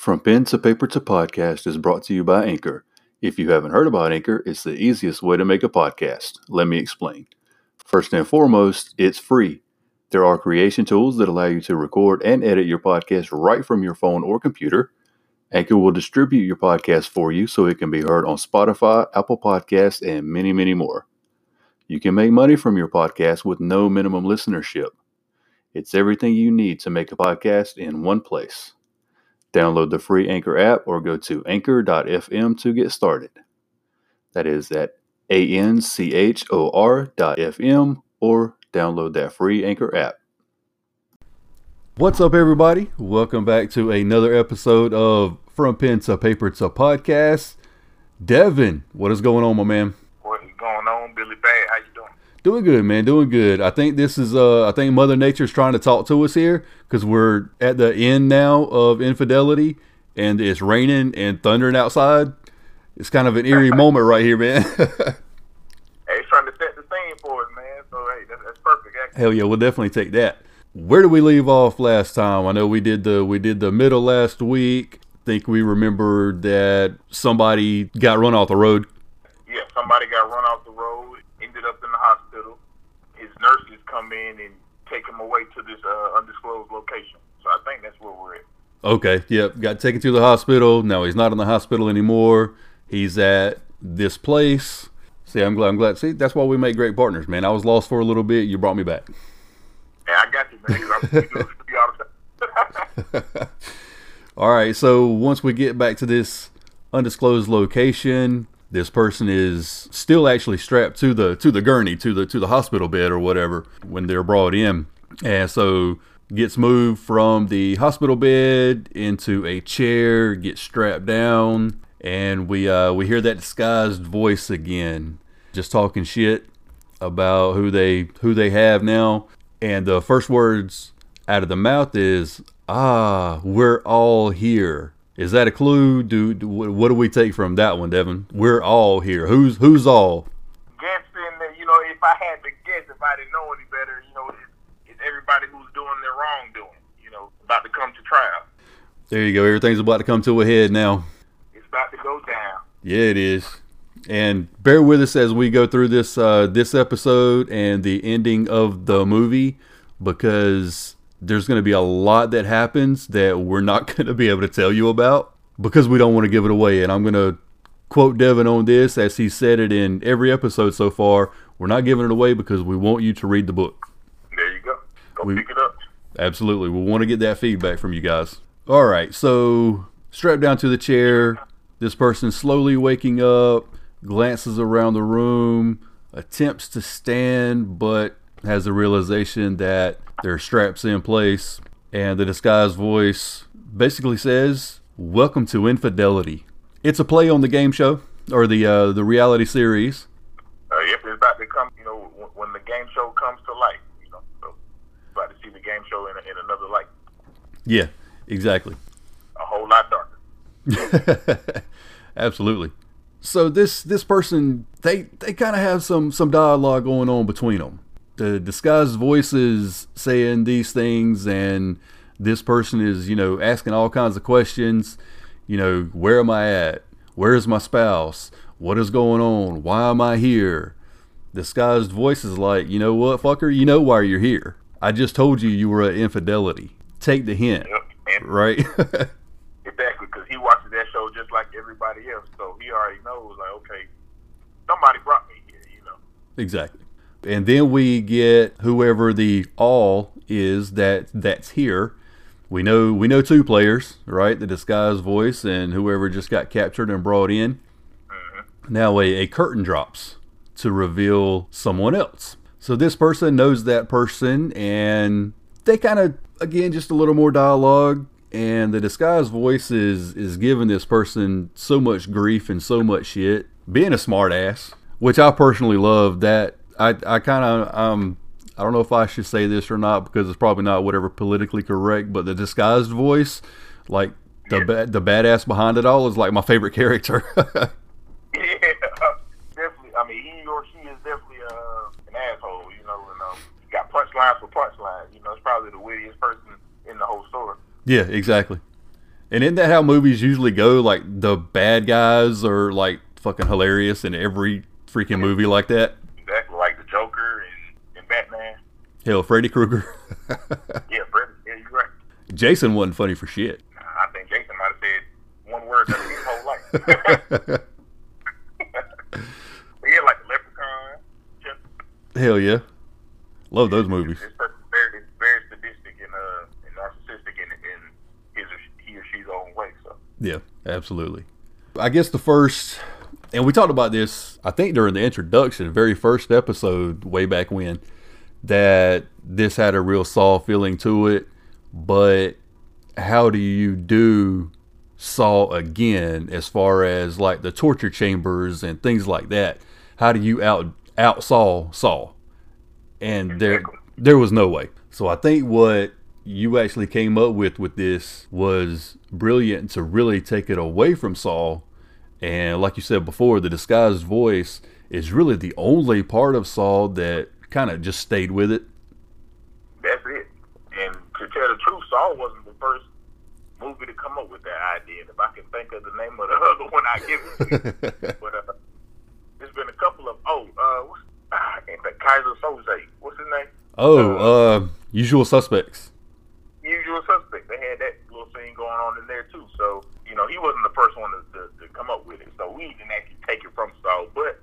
From Pen to Paper to Podcast is brought to you by Anchor. If you haven't heard about Anchor, it's the easiest way to make a podcast. Let me explain. First and foremost, it's free. There are creation tools that allow you to record and edit your podcast right from your phone or computer. Anchor will distribute your podcast for you so it can be heard on Spotify, Apple Podcasts, and many, many more. You can make money from your podcast with no minimum listenership. It's everything you need to make a podcast in one place. Download the free Anchor app or go to anchor.fm to get started. That is at A N C H O R dot FM or download that free Anchor app. What's up, everybody? Welcome back to another episode of From Pen to Paper to Podcast. Devin, what is going on, my man? What is going on, Billy Bad? How you doing? Doing good, man. Doing good. I think this is uh I think Mother Nature's trying to talk to us here because we're at the end now of infidelity and it's raining and thundering outside. It's kind of an eerie moment right here, man. Hey, he's trying to set the scene for us, man. So hey, that's, that's perfect. Actually. Hell yeah, we'll definitely take that. Where did we leave off last time? I know we did the we did the middle last week. I think we remembered that somebody got run off the road. Yeah, somebody got run off the road, ended up in the hospital. His nurses come in and take him away to this uh, undisclosed location. So I think that's where we're at. Okay, yep, got taken to the hospital. No, he's not in the hospital anymore. He's at this place. See, I'm glad. I'm glad. See, that's why we make great partners, man. I was lost for a little bit. You brought me back. Hey, I got you, man. 'cause I'm- we do this for you all the time. All right, so once we get back to this undisclosed location, this person is still actually strapped to the to the gurney, to the to the hospital bed or whatever when they're brought in. And so gets moved from the hospital bed into a chair, gets strapped down, and we uh we hear that disguised voice again, just talking shit about who they who they have now. And the first words out of the mouth is ah we're all here is that a clue? Do, do what do we take from that one devin? We're all here. Who's who's all? Guessing that, you know, if I had to guess, if I didn't know any better, you know, it's, it's everybody who's doing their wrongdoing, you know, about to come to trial. there you go. Everything's about to come to a head now. It's about to go down. yeah it is. And bear with us as we go through this uh this episode and the ending of the movie because there's going to be a lot that happens that we're not going to be able to tell you about because we don't want to give it away and i'm going to quote Devin on this as he said it in every episode so far. We're not giving it away because we want you to read the book. There you go. Go We- pick it up. Absolutely. We want to get that feedback from you guys. All right. So, strapped down to the chair, this person slowly waking up, glances around the room, attempts to stand, but has a realization that there are straps in place. And the disguised voice basically says, Welcome to Infidelity. It's a play on the game show or the uh, the reality series. Uh, yep, it's about to come. You know, when, when the game show comes to life. You know, so about to see the game show in, a, in another light, Yeah, exactly. a whole lot darker. Absolutely. So this this person they they kind of have some some dialogue going on between them. The disguised voices saying these things, and this person is you know asking all kinds of questions. You know, where am I at? Where's my spouse? What is going on? Why am I here? Disguised voices like, you know what, fucker? You know why you're here. I just told you you were at infidelity. Take the hint, Yep, right? exactly because he watches that show just like everybody else, so he already knows. Like, okay, somebody brought me here. You know. Exactly. And then we get whoever the all is that that's here. We know we know two players, right? The disguised voice and whoever just got captured and brought in. Mm-hmm. Now a, a curtain drops to reveal someone else. So this person knows that person and they kind of again just a little more dialogue and the disguised voice is is giving this person so much grief and so much shit being a smart ass which i personally love that i i kind of um i don't know if i should say this or not because it's probably not whatever politically correct but the disguised voice like the ba- the badass behind it all is like my favorite character Yeah, definitely. I mean, he or she is definitely uh, an asshole. You know, and um, got punchlines for punchlines. You know, it's probably the wittiest person in the whole story. Yeah, exactly. And isn't that how movies usually go? Like the bad guys are like fucking hilarious in every freaking movie like that. Exactly, like the Joker and, and Batman. Hell, Freddy Krueger. Yeah, Freddy. Yeah, you're right. Jason wasn't funny for shit. I think Jason might have said one word that his whole life. Yeah, like Leprechaun. Just Hell yeah, love those movies. this person's very, very sadistic and uh, and narcissistic in in his or he or she's own way. So Yeah, absolutely. I guess the first, and we talked about this, I think during the introduction, the very first episode way back when, that this had a real Saw feeling to it. But how do you do Saw again as far as like the torture chambers and things like that? How do you out out Saw Saw? And there there was no way. So I think what you actually came up with with this was brilliant to really take it away from Saw. And like you said before, the disguised voice is really the only part of Saw that kind of just stayed with it. that's it. And to tell the truth, Saw wasn't the first movie to come up with that idea. And if I can think of the name of the other one, I give it to you. But uh, there's been a couple of oh, uh, what's, ah, I can't think. Keyser Söze. What's his name? oh, uh, Usual Suspects. Usual Suspects. They had that little scene going on in there too. So you know, he wasn't the first one to, to, to come up with it. So we didn't actually take it from Saw, but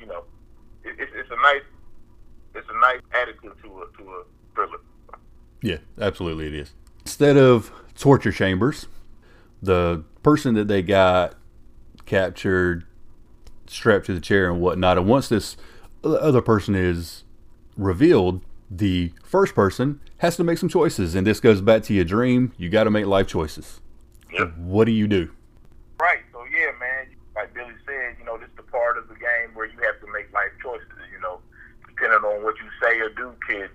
you know, it, it's, it's a nice, nice additive to a to a thriller. Yeah, absolutely it is. Instead of torture chambers, the person that they got captured, strapped to the chair and whatnot, and once this other person is revealed, the first person has to make some choices. And this goes back to your dream. You got to make life choices. Yep. What do you do? Right. So yeah, man. Like Billy said, you know, this is the part of the game where you have to make life choices. You know, depending on what you say or do, could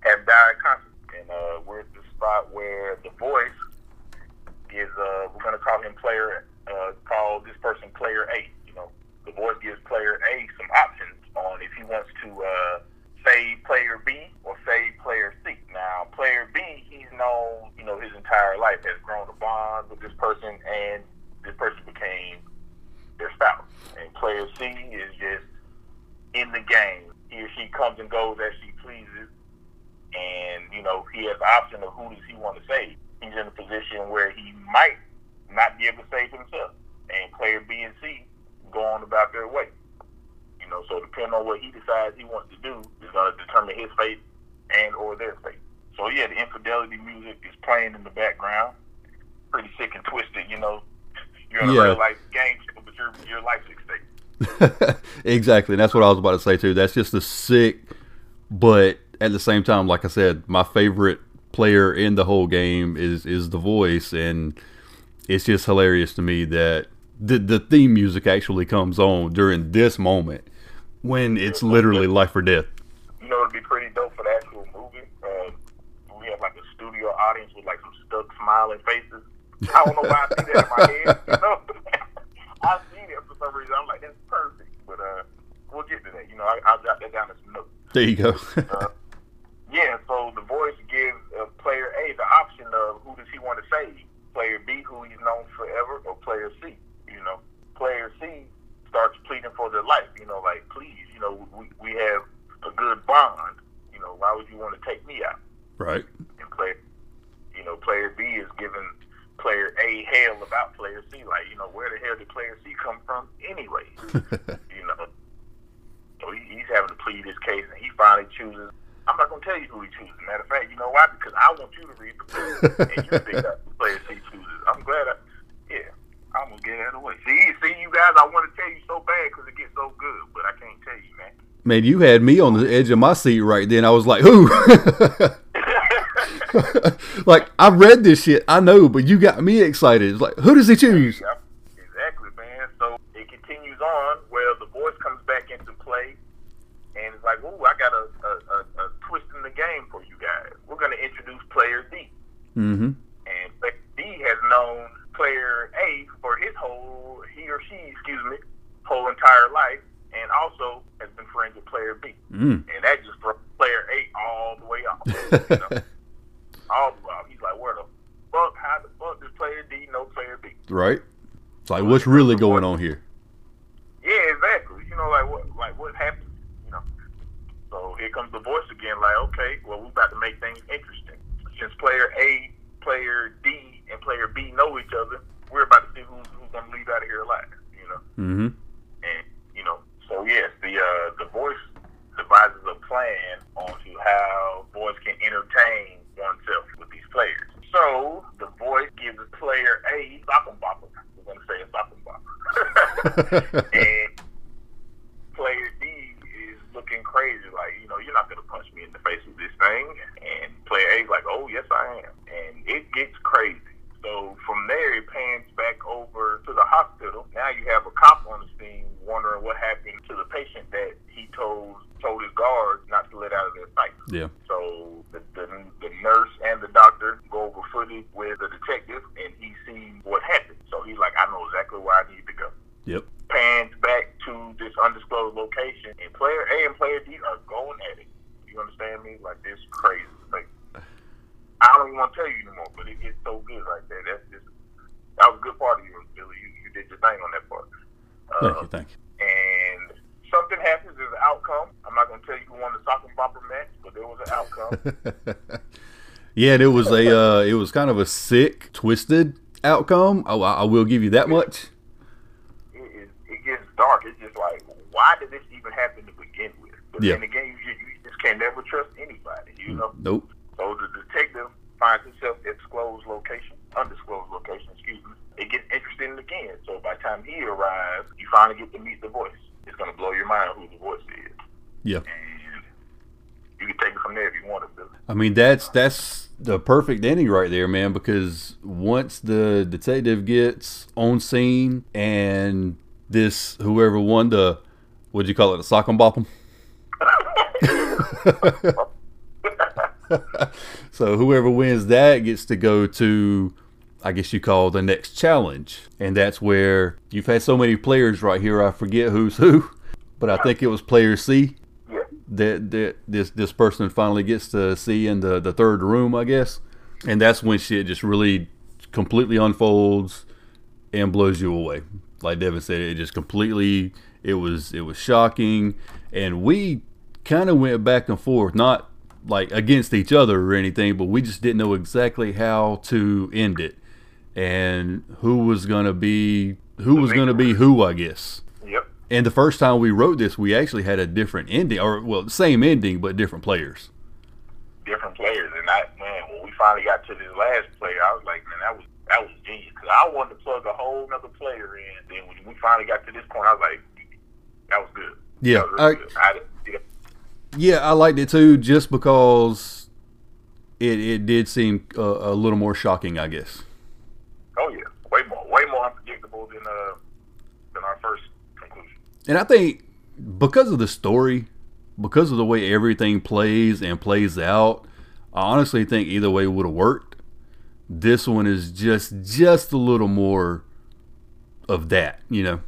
have dire consequences. And uh, we're at the spot where the voice is. Uh, we're gonna call him player. Uh, call this person player A. You know, the voice gives player A some options on if he wants to uh, save player B or save player C. Now, player B, he's known, you know, his entire life has grown a bond with this person, and this person became their spouse. And player C is just in the game. He she comes and goes as she pleases, and you know he has the option of who does he want to save. He's in a position where he might not be able to save himself, and player B and C go on about their way. You know, so depending on what he decides he wants to do is going to determine his fate and or their fate. So yeah, the infidelity music is playing in the background, pretty sick and twisted. You know, you're in a Yeah. real life game show, but your your life's at stake. exactly. And that's what I was about to say too. That's just a sick, but at the same time, like I said, my favorite player in the whole game is is the voice, and it's just hilarious to me that the the theme music actually comes on during this moment when it's literally life or death. You know, it'd be pretty dope for the actual movie. Uh, we have like a studio audience with like some stuck smiling faces. I don't know why I see that in my head. You know, I see that for some reason. I'm like, that's perfect. But uh, we'll get to that. You know, I, I'll jot that down as some notes. There you go. Uh, yeah, so the voice gives uh, player A the option of who does he want to save, player B, who he's known forever, or player C. You know, player C starts pleading for their life. You know, like please, you know, we we have a good bond. You know, why would you want to take me out? right. And player, you know, player B is giving player A hell about player C. Like, you know, where the hell did player C come from anyway? you know, so he, he's having to plead his case, and he finally chooses. I'm not gonna tell you who he chooses. Matter of fact, you know why? Because I want you to read the book, and you think that's the player C chooses. I'm glad. I, yeah, I'm gonna get out of the way. See, see, you guys, I want to tell you so bad because it gets so good, but I can't tell you, man. Man, you had me on the edge of my seat right then. I was like, who? like, I read this shit. I know, but you got me excited. It's like, who does he choose? Yep, exactly, man. So it continues on where the voice comes back into play, and it's like, ooh, I got a, a, a, a twist in the game for you guys. We're going to introduce player D. Mm-hmm. And player D has known player A for his whole, he or she, excuse me, whole entire life, and also has been friends with player B. Mm. And that just throws player A all the way off. You know? all the way off. He's like, where the fuck, how the fuck does player D, no player B. Right. It's like what's really going on here? Yeah, exactly. You know, like what like what happened, you know. So here comes the voice again, like, okay, well we about to make things interesting. Since player A, player D, and player B know each other, we're about to see who's who's gonna leave out of here alive, you know. Mm-hmm. And you know, so yes, the uh the voice devises a plan onto how boys can entertain oneself with these players. So the voice gives player A Socker Bopper. We're gonna say a Socker Bopper. and player D is looking crazy, like, you know, you're not gonna punch me in the face with this thing. And player A's like, Oh yes I am. And it gets crazy. So from there, it pans back over to the hospital. Now you have a cop on the scene wondering what happened to the patient that he told told his guards not to let out of their sight. Yeah. So the, the, the nurse and the doctor go over footage with the detective, and he sees what happened. So he's like, I know exactly where I need to go. Yep. Pans back to this undisclosed location, and player A and player D are going at it. You understand me? Like this crazy. Like I don't even want to tell you anymore, but it gets so good right there. That's just that was a good part of you, Billy. You you did your thing on that part. Thank Uh, you. Thank you. and something happens. There's an outcome. I'm not going to tell you who won the Socker Bopper match, but there was an outcome. yeah, and it was a uh, it was kind of a sick, twisted outcome. I, I will give you that much. it, is, it gets dark. It's just like, why did this even happen to begin with? But Yeah. then again, you, just- you just can never trust you know? Nope. So the detective finds himself at disclosed location, undisclosed location, excuse me. It gets interesting again. So by the time he arrives, you finally get to meet the voice. It's going to blow your mind who the voice is. Yeah. And you can take it from there if you want to, Billy. I mean that's that's the perfect ending right there, man. Because once the detective gets on scene and this whoever won the what'd you call it, the sock and bop 'em? so whoever wins that gets to go to I guess you call the next challenge. And that's where you've had so many players right here, I forget who's who. But I think it was player C Yeah. that, that this this person finally gets to see in the, the third room, I guess. And that's when shit just really completely unfolds and blows you away. Like Devin said, it just completely it was it was shocking and we kind of went back and forth, not like against each other or anything, but we just didn't know exactly how to end it and who was gonna be who was gonna be who, I guess. Yep. And the first time we wrote this, we actually had a different ending, or well, same ending but different players. different players. And I, man, when we finally got to this last player, I was like, man, that was that was genius. Because I wanted to plug a whole other player in. Then when we finally got to this point, I was like, that was good. Yeah, that was really I- good. I, yeah, I liked it too, just because it it did seem uh, a little more shocking, I guess. oh yeah, way more, way more unpredictable than uh than our first conclusion. And I think because of the story, because of the way everything plays and plays out, I honestly think either way would have worked. This one is just just a little more of that, you know.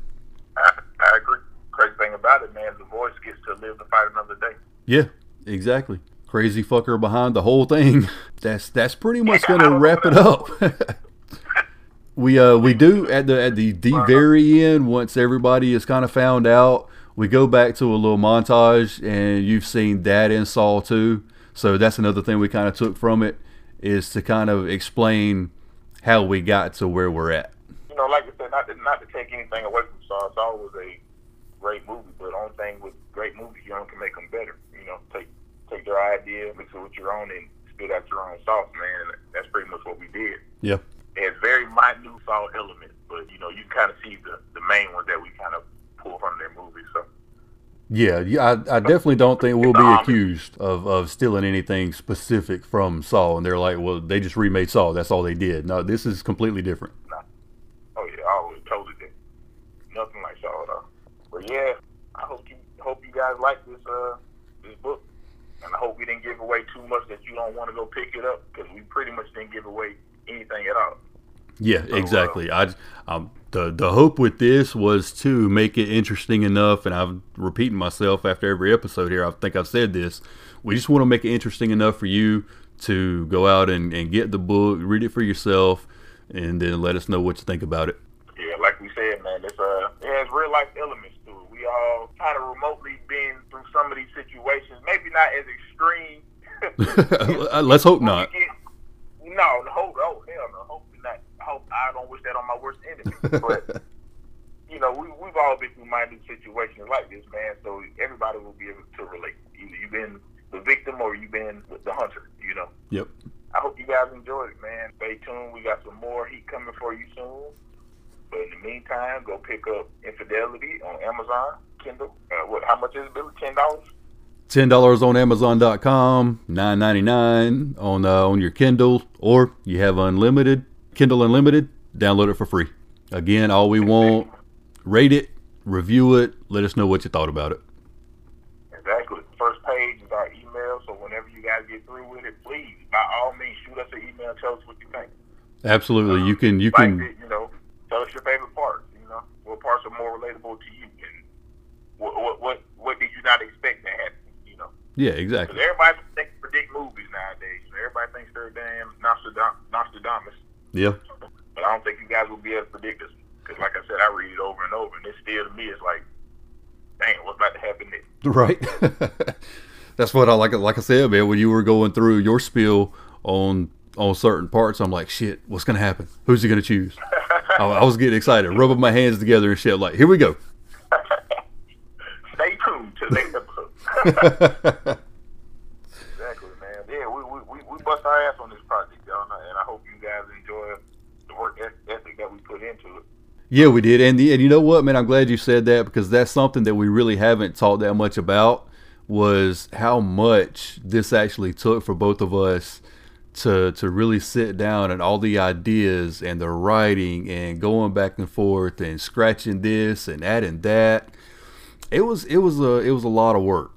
I, I agree. Crazy thing about it, man, the voice gets to live to fight another day. Yeah, exactly. Crazy fucker behind the whole thing. That's that's pretty much gonna wrap it up. we uh we do at the at the the very end once everybody is kind of found out. We go back to a little montage, and you've seen that in Saw too. So that's another thing we kind of took from it is to kind of explain how we got to where we're at. You know, like I said, not to, not to take anything away from Saw. Saw was a great movie, but the only thing with great movies, you know, can make them better. Know, take take their idea, mix it with your own, and spit out your own sauce, man. And that's pretty much what we did. Yeah. It has very minute Saw elements, but you know, you kind of see the the main ones that we kind of pull from their movies. So Yeah, yeah, I, I definitely don't think we'll be accused of, of stealing anything specific from Saw. And they're like, well, they just remade Saw. That's all they did. No, this is completely different. Oh yeah, always totally did. Nothing like Saw though. But yeah, I hope you hope you guys like this uh this book, and I hope we didn't give away too much that you don't want to go pick it up because we pretty much didn't give away anything at all. Yeah, exactly. I um, the the hope with this was to make it interesting enough, and I'm repeating myself after every episode here. I think I've said this. We just want to make it interesting enough for you to go out and, and get the book, read it for yourself, and then let us know what you think about it. Yeah, like we said, man, it's uh, it has real life elements to it. We all kind of remotely been through some of these situations, maybe not as extreme. Let's hope not. Get, no, hope, oh hell no, hope not. I hope I don't wish that on my worst enemy. But you know, we we've all been through minor situations like this, man. So everybody will be able to relate. Either you've been the victim or you've been the hunter. You know. Yep. I hope you guys enjoyed it, man. Stay tuned. We got some more heat coming for you soon. But in the meantime, go pick up Infidelity on Amazon, Kindle. Uh, what? How much is it, Billy? Ten dollars. Ten dollars on Amazon.com, nine ninety nine on uh, on your Kindle, or you have unlimited Kindle Unlimited. Download it for free. Again, all we want: rate it, review it, let us know what you thought about it. Exactly. First page is our email, so whenever you guys get through with it, please, by all means, shoot us an email. Tell us what you think. Absolutely, you can. You Like can. it, you know, tell us your favorite parts. You know, what parts are more relatable to you, what what what, what did you not expect to happen? You know, Yeah, because exactly. everybody thinks predict movies nowadays. So everybody thinks they're damn Nostradam- Nostradamus, Yeah, but I don't think you guys will be able to predict this. Because, like I said, I read it over and over, and it still to me is like, dang, what's about to happen next? right. That's what I like. Like I said, man, when you were going through your spiel on on certain parts, I'm like, shit, what's gonna happen? Who's he gonna choose? I, I was getting excited, rubbing my hands together and shit. Like, here we go. Stay tuned to the next episode. Exactly, man. Yeah, we, we, we, we bust our ass on this project, y'all, and I hope you guys enjoy the work ethic that we put into it. Yeah, we did, and and you know what, man? I'm glad you said that because that's something that we really haven't talked that much about was how much this actually took for both of us to to really sit down and all the ideas and the writing and going back and forth and scratching this and adding that. It was it was a it was a lot of work.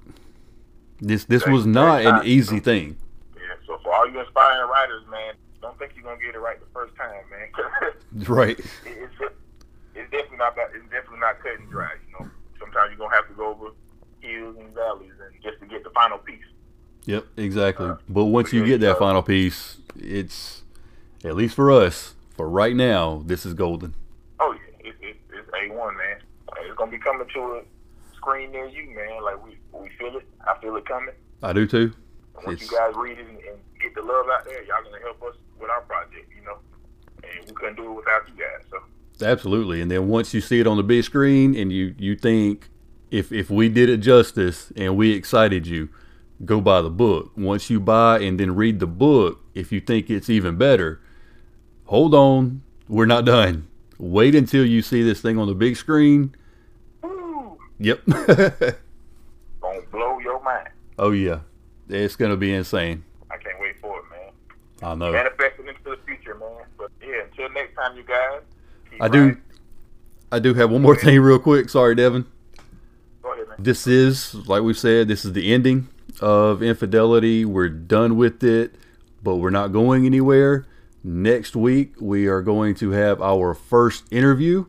This this was not an easy thing. Yeah, so for all you inspiring writers, man, don't think you're gonna get it right the first time, man. Right. it, it's it's definitely not that. It's definitely not cut and dry. You know, sometimes you're gonna have to go over hills and valleys and just to get the final piece. Yep, exactly. But once you get that final piece, it's at least for us, for right now, this is golden. Oh yeah, it, it, it's a one, man. Uh, It's gonna be coming to a screen near you, man. Like we we feel it. I feel it coming. I do too. Once It's- you guys read it and, and get the love out there, y'all gonna help us with our project, you know. And we couldn't do it without you guys. So Absolutely. And then once you see it on the big screen and you, you think if if we did it justice and we excited you, go buy the book. Once you buy and then read the book, if you think it's even better, hold on. We're not done. Wait until you see this thing on the big screen. Woo, Yep. gonna blow your mind. oh yeah. It's gonna be insane. I can't wait for it, man. I know. Manifesting into the future, man. But yeah, until next time, you guys. keep I do writing. I do have one more thing real quick. Sorry, Devin. Ahead, this is like we said this is the ending of infidelity we're done with it but we're not going anywhere next week we are going to have our first interview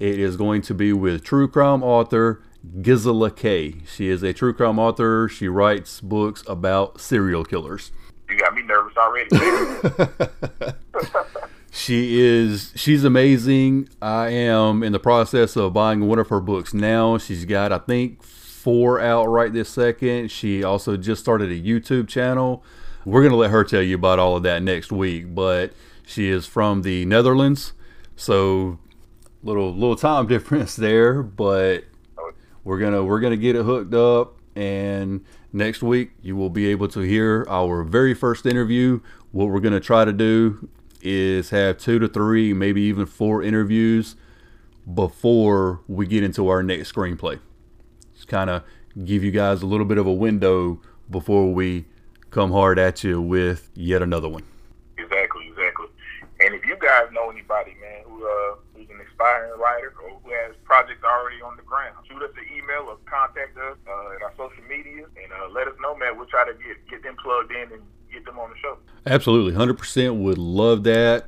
it is going to be with true crime author Gizela K. She is a true crime author. She writes books about serial killers. You got me nervous already. She is she's amazing. I am in the process of buying one of her books now. She's got I think four out right this second. She also just started a YouTube channel. We're going to let her tell you about all of that next week, but she is from the Netherlands. So little little time difference there, but we're to we're to get it hooked up and next week you will be able to hear our very first interview. What we're to try to do is have two to three, maybe even four interviews before we get into our next screenplay. Just kind of give you guys a little bit of a window before we come hard at you with yet another one. Exactly, exactly. And if you guys know anybody, man, who uh, inspiring writer or who has projects already on the ground, shoot us an email or contact us uh, at our social media and uh, let us know, man. We'll try to get get them plugged in and get them on the show. Absolutely, 100% would love that.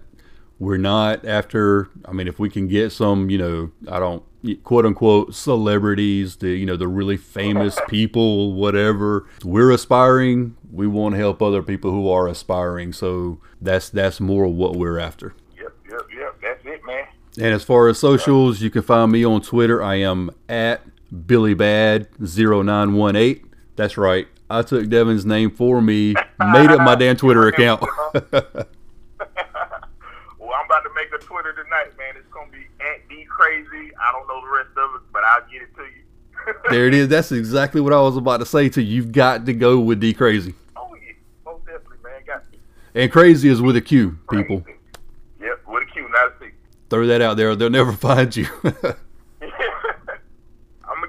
We're not after, I mean, if we can get some, you know, I don't, quote unquote, celebrities, the, you know, the really famous people, whatever. We're aspiring. We want to help other people who are aspiring. So that's, that's more what we're after. And as far as socials, you can find me on Twitter. I am at BillyBad0918. That's right. I took Devin's name for me, made up my damn Twitter account. well, I'm about to make a Twitter tonight, man. It's gonna be at D Crazy. I don't know the rest of it, but I'll get it to you. there it is. That's exactly what I was about to say to you. You've got to go with D Crazy. Oh yeah, most definitely, man. Got. And crazy is with a Q, people. Crazy. Yep, with a Q, not a C. Throw that out there. They'll never find you. I'm gonna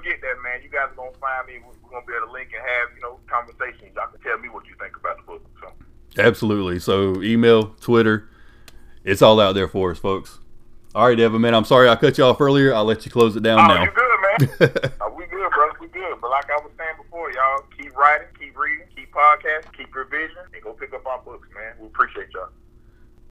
get that, man. You guys are gonna find me. We're gonna be able to link and have you know conversations. Y'all can tell me what you think about the book. So Absolutely. So email, Twitter, it's all out there for us, folks. All right, Devin, man. I'm sorry I cut you off earlier. I'll let you close it down oh, now. you good, man? uh, we good, bro. We good. But like I was saying before, y'all keep writing, keep reading, keep podcasting, keep revision, and go pick up our books, man. We appreciate y'all.